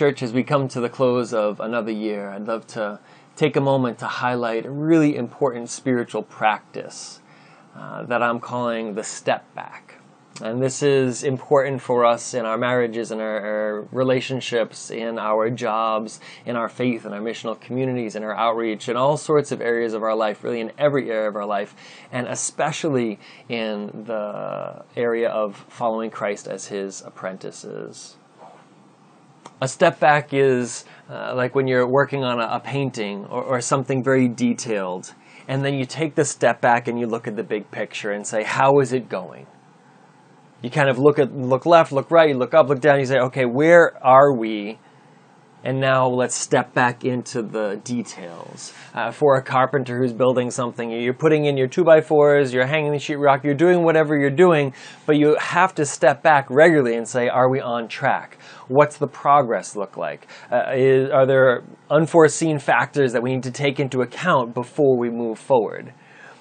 Church, as we come to the close of another year, I'd love to take a moment to highlight a really important spiritual practice uh, that I'm calling the step back. And this is important for us in our marriages, in our, our, relationships, in our jobs, in our faith, in our missional communities, in our outreach, in all sorts of areas of our life, really in every area of our life, and especially in the area of following Christ as his apprentices. A step back is uh, like when you're working on a, a painting or, or something very detailed, and then you take the step back and you look at the big picture and say, how is it going? You kind of look at look left, look right, you look up, look down, you say, okay, where are we and now let's step back into the details. Uh, for a carpenter who's building something, you're putting in your 2x4s, you're hanging the sheetrock, you're doing whatever you're doing, but you have to step back regularly and say, are we on track? What's the progress look like? Uh, is, are there unforeseen factors that we need to take into account before we move forward?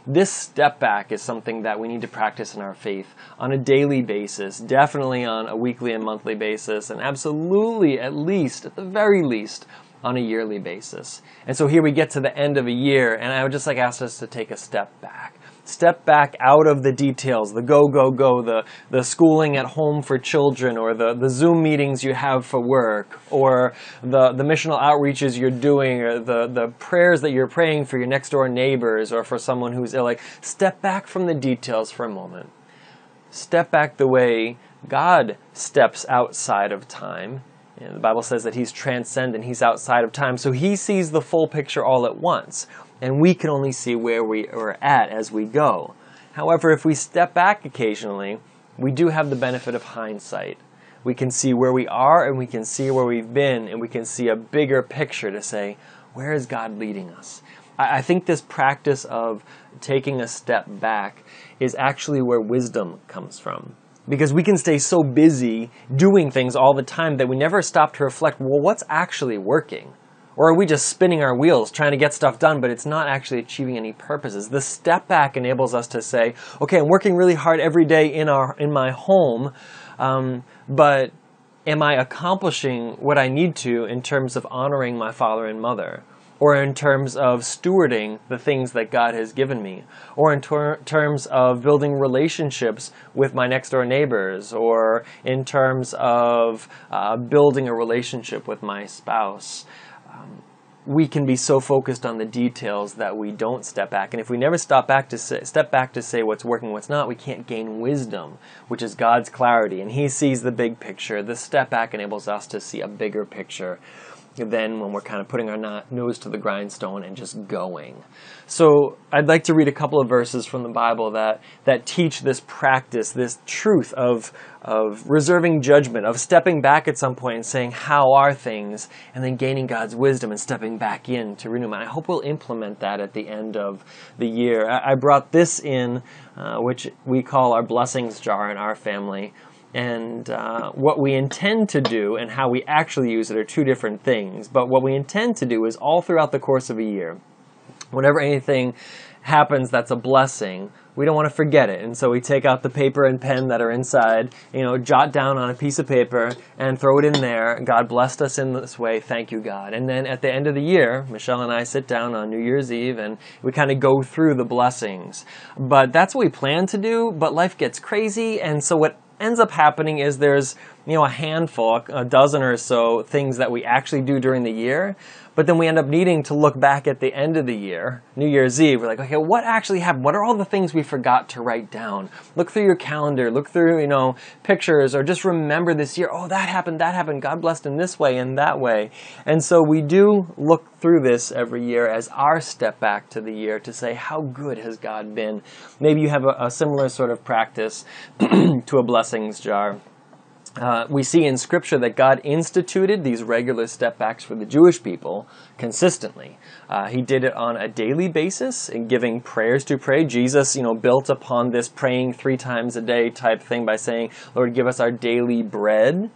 This step back is something that we need to practice in our faith on a daily basis, definitely on a weekly and monthly basis, and absolutely, at least, at the very least, on a yearly basis. And so here we get to the end of a year, and I would just like ask us to take a step back step back out of the details, the go, go, go, the, the schooling at home for children, or the, the Zoom meetings you have for work, or the, the missional outreaches you're doing, or the, the prayers that you're praying for your next door neighbors, or for someone who's ill. Like, step back from the details for a moment. Step back the way God steps outside of time. You know, the Bible says that He's transcendent, He's outside of time, so He sees the full picture all at once and we can only see where we are at as we go. However, if we step back occasionally, we do have the benefit of hindsight. We can see where we are and we can see where we've been, and we can see a bigger picture to say, where is God leading us? I think this practice of taking a step back is actually where wisdom comes from. Because we can stay so busy doing things all the time that we never stop to reflect well, what's actually working? Or are we just spinning our wheels trying to get stuff done, but it's not actually achieving any purposes? The step back enables us to say, okay, I'm working really hard every day in, our, in my home, um, but am I accomplishing what I need to in terms of honoring my father and mother? Or in terms of stewarding the things that God has given me? Or in ter- terms of building relationships with my next door neighbors? Or in terms of uh, building a relationship with my spouse? we can be so focused on the details that we don't step back. And if we never stop back to say, step back to say what's working, what's not, we can't gain wisdom, which is God's clarity. And He sees the big picture. The step back enables us to see a bigger picture than when we're kind of putting our nose to the grindstone and just going. So I'd like to read a couple of verses from the Bible that, that teach this practice, this truth of, of reserving judgment, of stepping back at some point and saying, How are things? and then gaining God's wisdom and stepping back in to renew. And I hope we'll implement that at the end of the year. I, I brought this in, uh, which we call our blessings jar in our family. And uh, what we intend to do and how we actually use it are two different things. But what we intend to do is all throughout the course of a year, whenever anything happens that's a blessing, we don't want to forget it. And so we take out the paper and pen that are inside, you know, jot down on a piece of paper and throw it in there. God blessed us in this way. Thank you, God. And then at the end of the year, Michelle and I sit down on New Year's Eve and we kind of go through the blessings. But that's what we plan to do, but life gets crazy. And so what ends up happening is there's you know a handful, a dozen or so things that we actually do during the year, but then we end up needing to look back at the end of the year, New Year's Eve. We're like, okay, what actually happened? What are all the things we forgot to write down? Look through your calendar, look through, you know, pictures, or just remember this year, oh, that happened, that happened, God blessed in this way and that way. And so we do look through this every year as our step back to the year to say, how good has God been? Maybe you have a, a similar sort of practice to a blessings jar. Uh, we see in Scripture that God instituted these regular stepbacks for the Jewish people consistently. Uh, he did it on a daily basis in giving prayers to pray. Jesus, you know, built upon this praying three times a day type thing by saying, "Lord, give us our daily bread."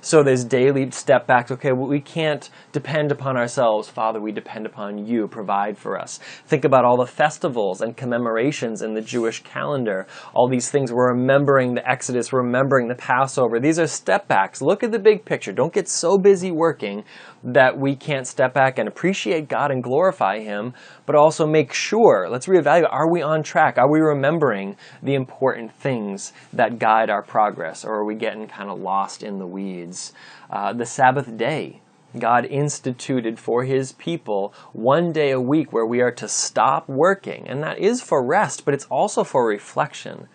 So there's daily step backs. Okay, well, we can't depend upon ourselves. Father, we depend upon you. Provide for us. Think about all the festivals and commemorations in the Jewish calendar. All these things. We're remembering the Exodus, remembering the Passover. These are step backs. Look at the big picture. Don't get so busy working that we can't step back and appreciate God and glorify Him, but also make sure, let's reevaluate, are we on track? Are we remembering the important things that guide our progress, or are we getting kind of lost in the weeds? Uh, the Sabbath day. God instituted for his people one day a week where we are to stop working. And that is for rest, but it's also for reflection.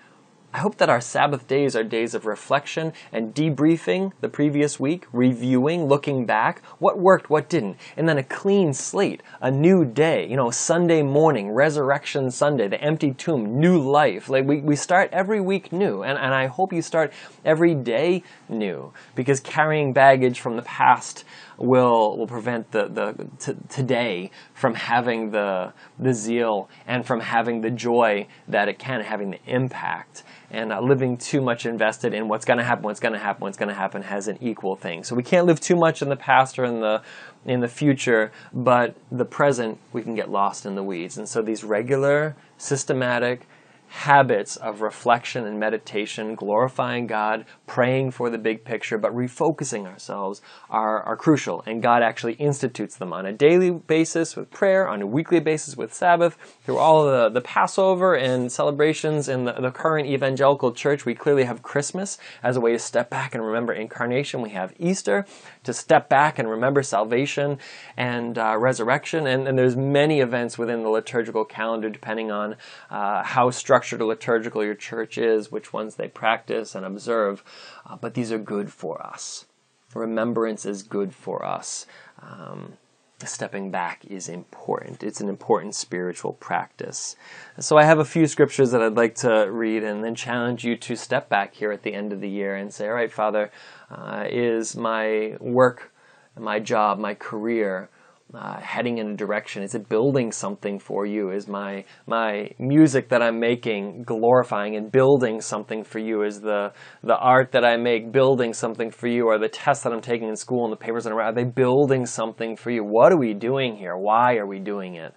I hope that our Sabbath days are days of reflection and debriefing the previous week, reviewing, looking back, what worked, what didn't, and then a clean slate, a new day, you know, Sunday morning, Resurrection Sunday, the empty tomb, new life. Like we, we start every week new, and, and I hope you start every day new, because carrying baggage from the past will will prevent the the t- today from having the the zeal and from having the joy that it can having the impact and uh, living too much invested in what's going to happen, what's going to happen, what's going to happen has an equal thing. So we can't live too much in the past or in the in the future, but the present we can get lost in the weeds. And so these regular, systematic habits of reflection and meditation, glorifying God, praying for the big picture, but refocusing ourselves are, are crucial. And God actually institutes them on a daily basis with prayer, on a weekly basis with Sabbath, through all the, the Passover and celebrations in the, the current evangelical church. We clearly have Christmas as a way to step back and remember incarnation. We have Easter to step back and remember salvation and uh, resurrection. And, and there's many events within the liturgical calendar depending on uh, how structured structured or liturgical your church is, which ones they practice and observe, uh, but these are good for us. Remembrance is good for us. Um, stepping back is important. It's an important spiritual practice. So I have a few scriptures that I'd like to read and then challenge you to step back here at the end of the year and say, all right, Father, uh, is my work, my job, my career, uh, heading in a direction? Is it building something for you? Is my my music that I'm making glorifying and building something for you? Is the the art that I make building something for you? Or the tests that I'm taking in school and the papers that I'm are they building something for you? What are we doing here? Why are we doing it?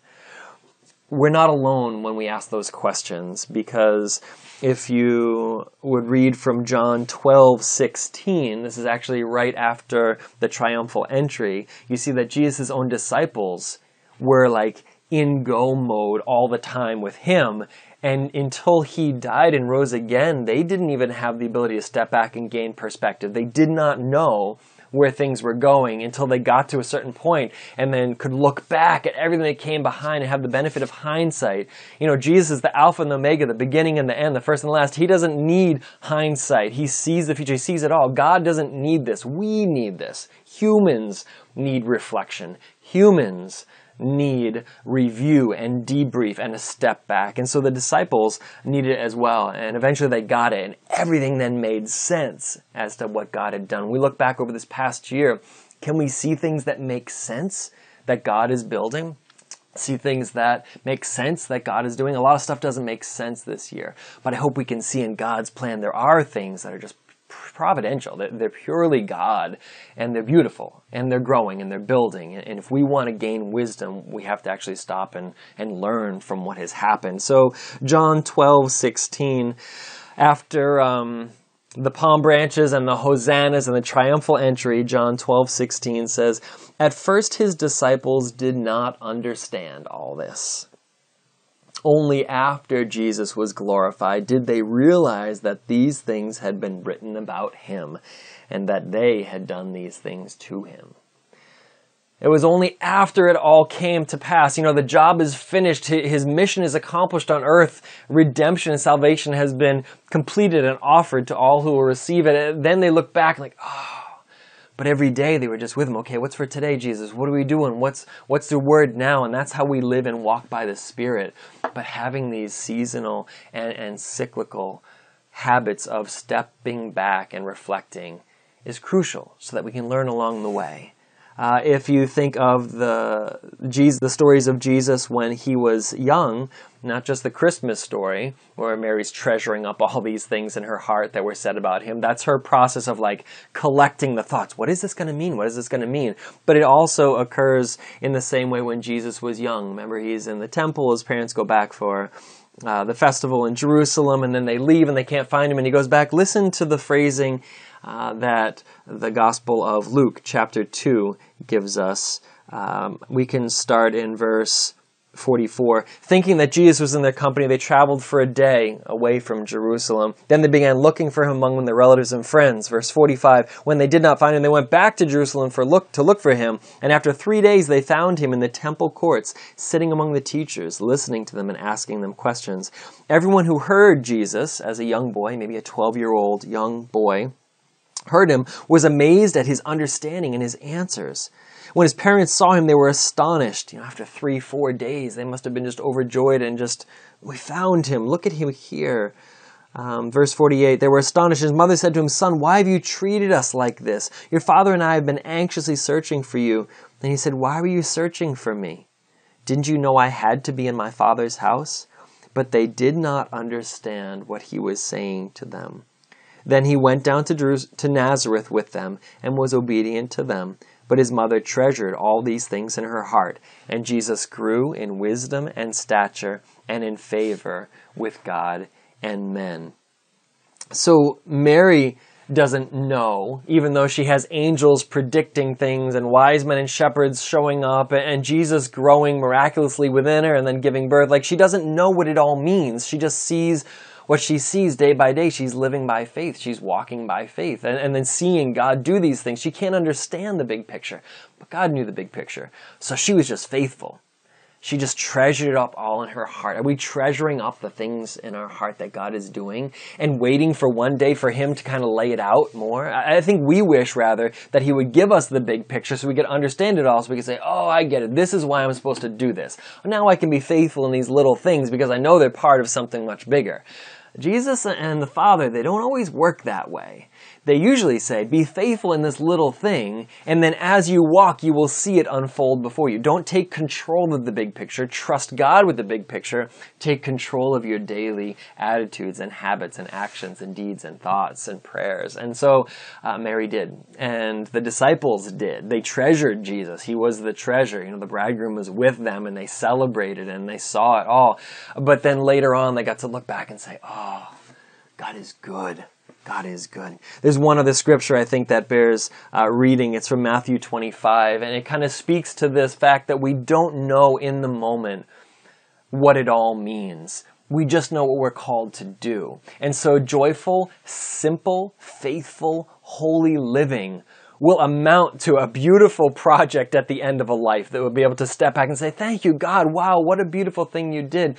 We're not alone when we ask those questions because if you would read from John 12, 16, this is actually right after the triumphal entry, you see that Jesus' own disciples were like in go mode all the time with him. And until he died and rose again, they didn't even have the ability to step back and gain perspective. They did not know where things were going until they got to a certain point and then could look back at everything that came behind and have the benefit of hindsight. You know, Jesus is the Alpha and the Omega, the beginning and the end, the first and the last. He doesn't need hindsight. He sees the future, he sees it all. God doesn't need this. We need this. Humans need reflection. Humans need review and debrief and a step back. And so the disciples needed it as well. And eventually they got it. And everything then made sense as to what God had done. We look back over this past year. Can we see things that make sense that God is building? see things that make sense that God is doing. A lot of stuff doesn't make sense this year, but I hope we can see in God's plan there are things that are just providential. They're, purely God, and they're beautiful, and they're growing, and they're building. And if we want to gain wisdom, we have to actually stop and, and learn from what has happened. So, John 12, 16, after um, the palm branches and the hosannas and the triumphal entry, John 12, 16 says, At first his disciples did not understand all this. Only after Jesus was glorified did they realize that these things had been written about him and that they had done these things to him. It was only after it all came to pass. You know, the job is finished. His mission is accomplished on earth. Redemption and salvation has been completed and offered to all who will receive it. Then they look back like, oh, but every day they were just with him. Okay, what's for today, Jesus? What are we doing? What's what's the word now? And that's how we live and walk by the Spirit. But having these seasonal and, and cyclical habits of stepping back and reflecting is crucial so that we can learn along the way. Uh, if you think of the Jesus, the stories of Jesus when he was young, not just the Christmas story where Mary's treasuring up all these things in her heart that were said about him. That's her process of like collecting the thoughts. What is this going to mean? What is this going to mean? But it also occurs in the same way when Jesus was young. Remember, he's in the temple. His parents go back for uh, the festival in Jerusalem, and then they leave and they can't find him, and he goes back. Listen to the phrasing uh, that the Gospel of Luke, chapter 2, gives us. Um, we can start in verse 44. Thinking that Jesus was in their company, they traveled for a day away from Jerusalem. Then they began looking for him among their relatives and friends. Verse 45. When they did not find him, they went back to Jerusalem for look, to look for him. And after three days, they found him in the temple courts, sitting among the teachers, listening to them and asking them questions. Everyone who heard Jesus as a young boy, maybe a 12 year old young boy, heard him, was amazed at his understanding and his answers. When his parents saw him, they were astonished. You know, after three, four days, they must have been just overjoyed and just, we found him. Look at him here. Um, verse 48, they were astonished. His mother said to him, Son, why have you treated us like this? Your father and I have been anxiously searching for you. And he said, Why were you searching for me? Didn't you know I had to be in my father's house? But they did not understand what he was saying to them. Then he went down to, to Nazareth with them and was obedient to them. But his mother treasured all these things in her heart, and Jesus grew in wisdom and stature and in favor with God and men. So Mary doesn't know, even though she has angels predicting things and wise men and shepherds showing up and Jesus growing miraculously within her and then giving birth. Like she doesn't know what it all means. She just sees what she sees day by day, she's living by faith. She's walking by faith. And, and then seeing God do these things. She can't understand the big picture, but God knew the big picture. So she was just faithful. She just treasured it up all in her heart. Are we treasuring up the things in our heart that God is doing and waiting for one day for Him to kind of lay it out more? I think we wish rather that He would give us the big picture so we could understand it all so we could say, oh, I get it. This is why I'm supposed to do this. Now I can be faithful in these little things because I know they're part of something much bigger. Jesus and the Father, they don't always work that way they usually say, be faithful in this little thing, and then as you walk, you will see it unfold before you. Don't take control of the big picture. Trust God with the big picture. Take control of your daily attitudes and habits and actions and deeds and thoughts and prayers. And so uh, Mary did, and the disciples did. They treasured Jesus. He was the treasure. You know, the bridegroom was with them, and they celebrated and they saw it all. But then later on, they got to look back and say, oh, God is good. God is good. There's one other scripture I think that bears uh, reading. It's from Matthew 25, and it kind of speaks to this fact that we don't know in the moment what it all means. We just know what we're called to do. And so, joyful, simple, faithful, holy living will amount to a beautiful project at the end of a life that will be able to step back and say, Thank you, God. Wow, what a beautiful thing you did.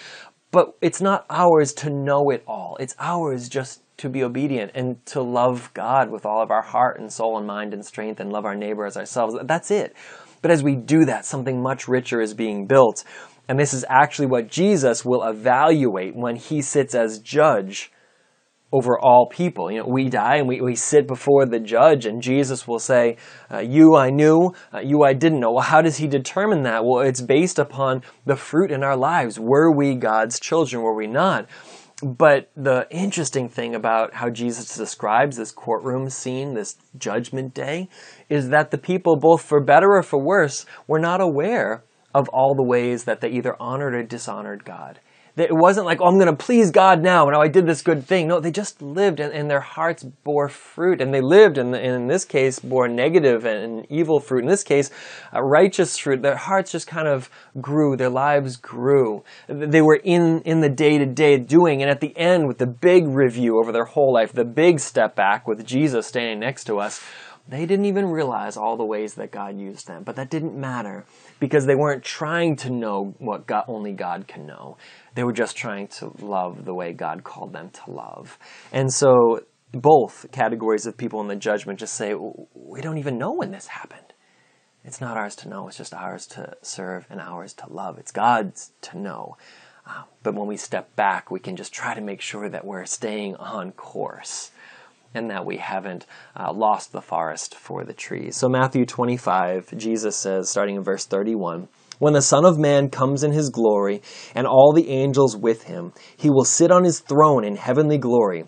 But it's not ours to know it all. It's ours just to be obedient and to love God with all of our heart and soul and mind and strength and love our neighbor as ourselves. That's it. But as we do that, something much richer is being built. And this is actually what Jesus will evaluate when he sits as judge over all people. You know, we die and we, we sit before the judge, and Jesus will say, uh, You I knew, uh, you I didn't know. Well, how does he determine that? Well, it's based upon the fruit in our lives. Were we God's children? Were we not? But the interesting thing about how Jesus describes this courtroom scene, this judgment day, is that the people, both for better or for worse, were not aware of all the ways that they either honored or dishonored God. It wasn't like, oh, I'm going to please God now. And I did this good thing. No, they just lived and, and their hearts bore fruit. And they lived, and in this case, bore negative and, evil fruit. In this case, uh, righteous fruit. Their hearts just kind of grew. Their lives grew. They were in, in the day to day doing. And at the end, with the big review over their whole life, the big step back with Jesus standing next to us, they didn't even realize all the ways that God used them. But that didn't matter because they weren't trying to know what God, only God can know. They were just trying to love the way God called them to love. And so both categories of people in the judgment just say, we don't even know when this happened. It's not ours to know, it's just ours to serve and ours to love. It's God's to know. Uh, but when we step back, we can just try to make sure that we're staying on course. And that we haven't uh, lost the forest for the trees. So, Matthew 25, Jesus says, starting in verse 31, when the Son of Man comes in his glory, and all the angels with him, he will sit on his throne in heavenly glory.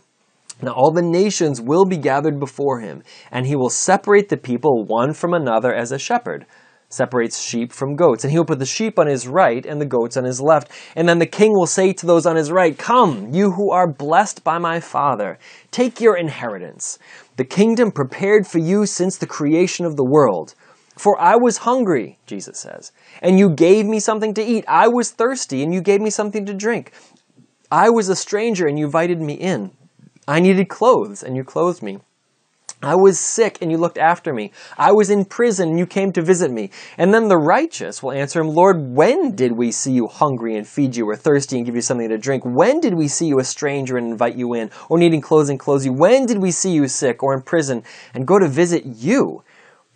Now all the nations will be gathered before him, and he will separate the people one from another as a shepherd separates sheep from goats. And he will put the sheep on his right and the goats on his left. And then the king will say to those on his right, Come, you who are blessed by my Father, take your inheritance, the kingdom prepared for you since the creation of the world. For I was hungry, Jesus says, and you gave me something to eat. I was thirsty, and you gave me something to drink. I was a stranger, and you invited me in. I needed clothes, and you clothed me. I was sick and you looked after me. I was in prison and you came to visit me. And then the righteous will answer him, Lord, when did we see you hungry and feed you, or thirsty and give you something to drink? When did we see you a stranger and invite you in, or needing clothes and clothe you? When did we see you sick or in prison and go to visit you?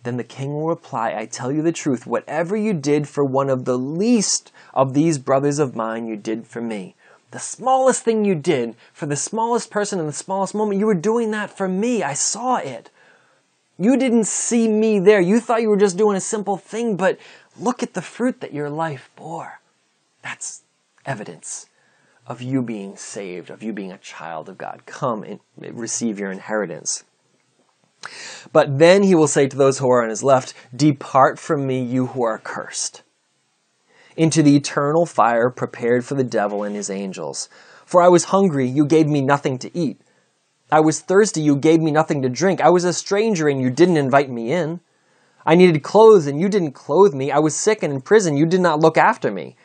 Then the king will reply, I tell you the truth, whatever you did for one of the least of these brothers of mine, you did for me the smallest thing you did for the smallest person in the smallest moment, you were doing that for me. I saw it. You didn't see me there. You thought you were just doing a simple thing, but look at the fruit that your life bore. That's evidence of you being saved, of you being a child of God. Come and receive your inheritance. But then he will say to those who are on his left, Depart from me, you who are cursed into the eternal fire prepared for the devil and his angels. For I was hungry, you gave me nothing to eat. I was thirsty, you gave me nothing to drink. I was a stranger, and you didn't invite me in. I needed clothes, and you didn't clothe me. I was sick and in prison, you did not look after me.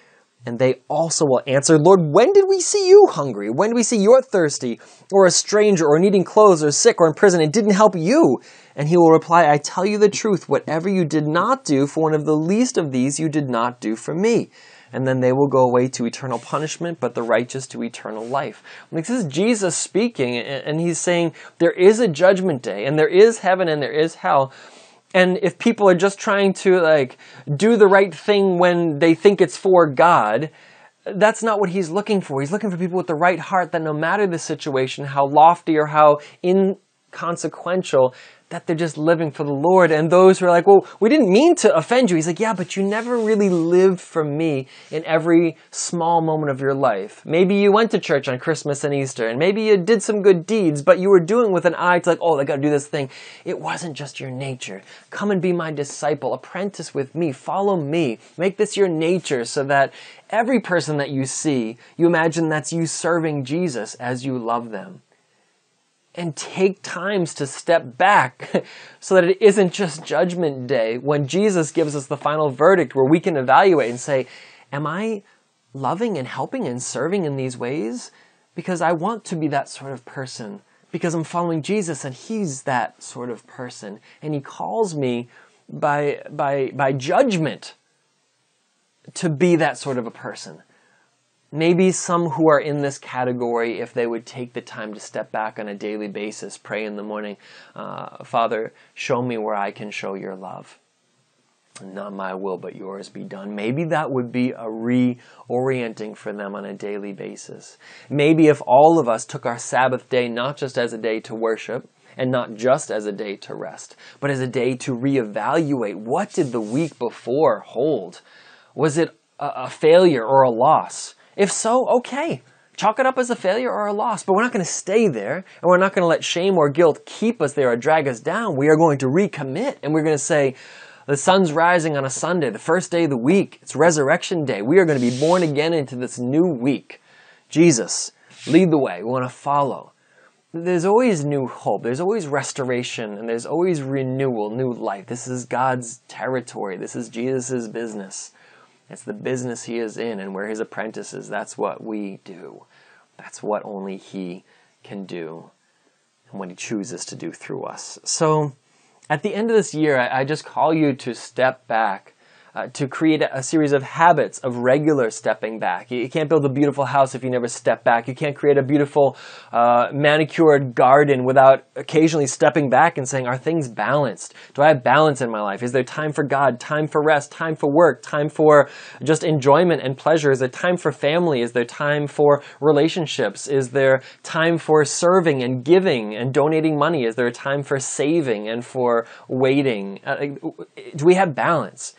And they also will answer, Lord, when did we see you hungry? When did we see you thirsty, or a stranger, or needing clothes, or sick, or in prison, and didn't help you? And he will reply, I tell you the truth, whatever you did not do for one of the least of these, you did not do for me. And then they will go away to eternal punishment, but the righteous to eternal life. Like this is Jesus speaking, and he's saying there is a judgment day, and there is heaven, and there is hell. And if people are just trying to like do the right thing when they think it's for God, that's not what he's looking for. He's looking for people with the right heart that no matter the situation, how lofty or how inconsequential, that they're just living for the Lord. And those who are like, well, we didn't mean to offend you. He's like, yeah, but you never really lived for me in every small moment of your life. Maybe you went to church on Christmas and Easter, and maybe you did some good deeds, but you were doing with an eye to like, oh, I gotta do this thing. It wasn't just your nature. Come and be my disciple. Apprentice with me. Follow me. Make this your nature so that every person that you see, you imagine that's you serving Jesus as you love them and take times to step back so that it isn't just judgment day when Jesus gives us the final verdict where we can evaluate and say, Am I loving and helping and serving in these ways? Because I want to be that sort of person because I'm following Jesus and He's that sort of person. And He calls me by, by, by judgment to be that sort of a person maybe some who are in this category, if they would take the time to step back on a daily basis, pray in the morning, uh, Father, show me where I can show your love. Not my will, but yours be done. Maybe that would be a reorienting for them on a daily basis. Maybe if all of us took our Sabbath day not just as a day to worship, and not just as a day to rest, but as a day to reevaluate what did the week before hold? Was it a, failure or a loss? If so, okay. Chalk it up as a failure or a loss, but we're not going to stay there, and we're not going to let shame or guilt keep us there or drag us down. We are going to recommit, and we're going to say, the sun's rising on a Sunday, the first day of the week. It's resurrection day. We are going to be born again into this new week. Jesus, lead the way. We want to follow. There's always new hope. There's always restoration and there's always renewal, new life. This is God's territory. This is Jesus' business. It's the business he is in, and we're his apprentices. That's what we do. That's what only he can do, and what he chooses to do through us. So, at the end of this year, I, just call you to step back uh, to create a, series of habits of regular stepping back. You, you, can't build a beautiful house if you never step back. You can't create a beautiful uh, manicured garden without occasionally stepping back and saying, Are things balanced? Do I have balance in my life? Is there time for God, time for rest, time for work, time for just enjoyment and pleasure? Is there time for family? Is there time for relationships? Is there time for serving and giving and donating money? Is there a time for saving and for waiting? Uh, do we have balance?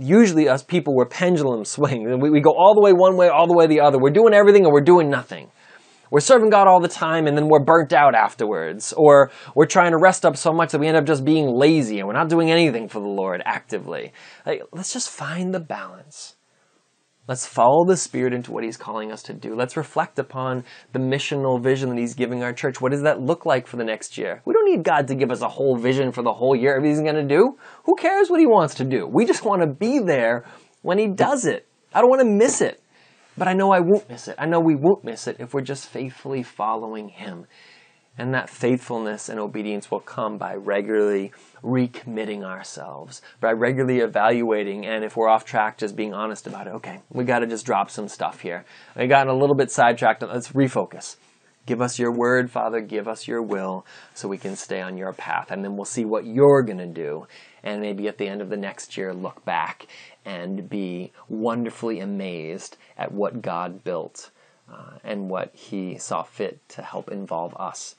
Usually us people we're pendulum swing. We, we go all the way one way, all the way the other. We're doing everything or we're doing nothing. We're serving God all the time and then we're burnt out afterwards. Or we're trying to rest up so much that we end up just being lazy and we're not doing anything for the Lord actively. Like, let's just find the balance. Let's follow the Spirit into what He's calling us to do. Let's reflect upon the missional vision that He's giving our church. What does that look like for the next year? We don't need God to give us a whole vision for the whole year, everything He's going to do. Who cares what He wants to do? We just want to be there when He does it. I don't want to miss it. But I know I won't miss it. I know we won't miss it if we're just faithfully following Him. And that faithfulness and obedience will come by regularly recommitting ourselves, by regularly evaluating, and if we're off track, just being honest about it. Okay, we got to just drop some stuff here. We got a little bit sidetracked. Let's refocus. Give us your word, Father. Give us your will so we can stay on your path. And then we'll see what you're going to do. And maybe at the end of the next year, look back and be wonderfully amazed at what God built uh, and what He saw fit to help involve us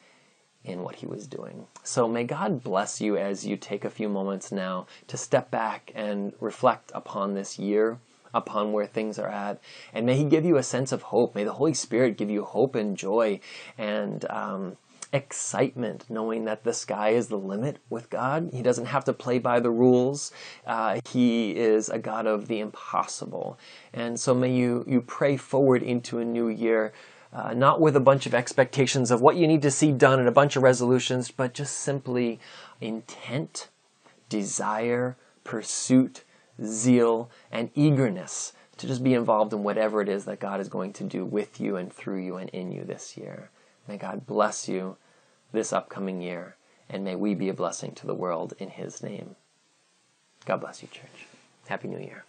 in what he was doing. So may God bless you as you take a few moments now to step back and reflect upon this year, upon where things are at, and may He give you a sense of hope. May the Holy Spirit give you hope and joy and um, excitement, knowing that the sky is the limit with God. He doesn't have to play by the rules. Uh, he is a God of the impossible, and so may you you pray forward into a new year uh, not with a bunch of expectations of what you need to see done and a bunch of resolutions, but just simply intent, desire, pursuit, zeal, and eagerness to just be involved in whatever it is that God is going to do with you and through you and in you this year. May God bless you this upcoming year, and may we be a blessing to the world in His name. God bless you, church. Happy New Year.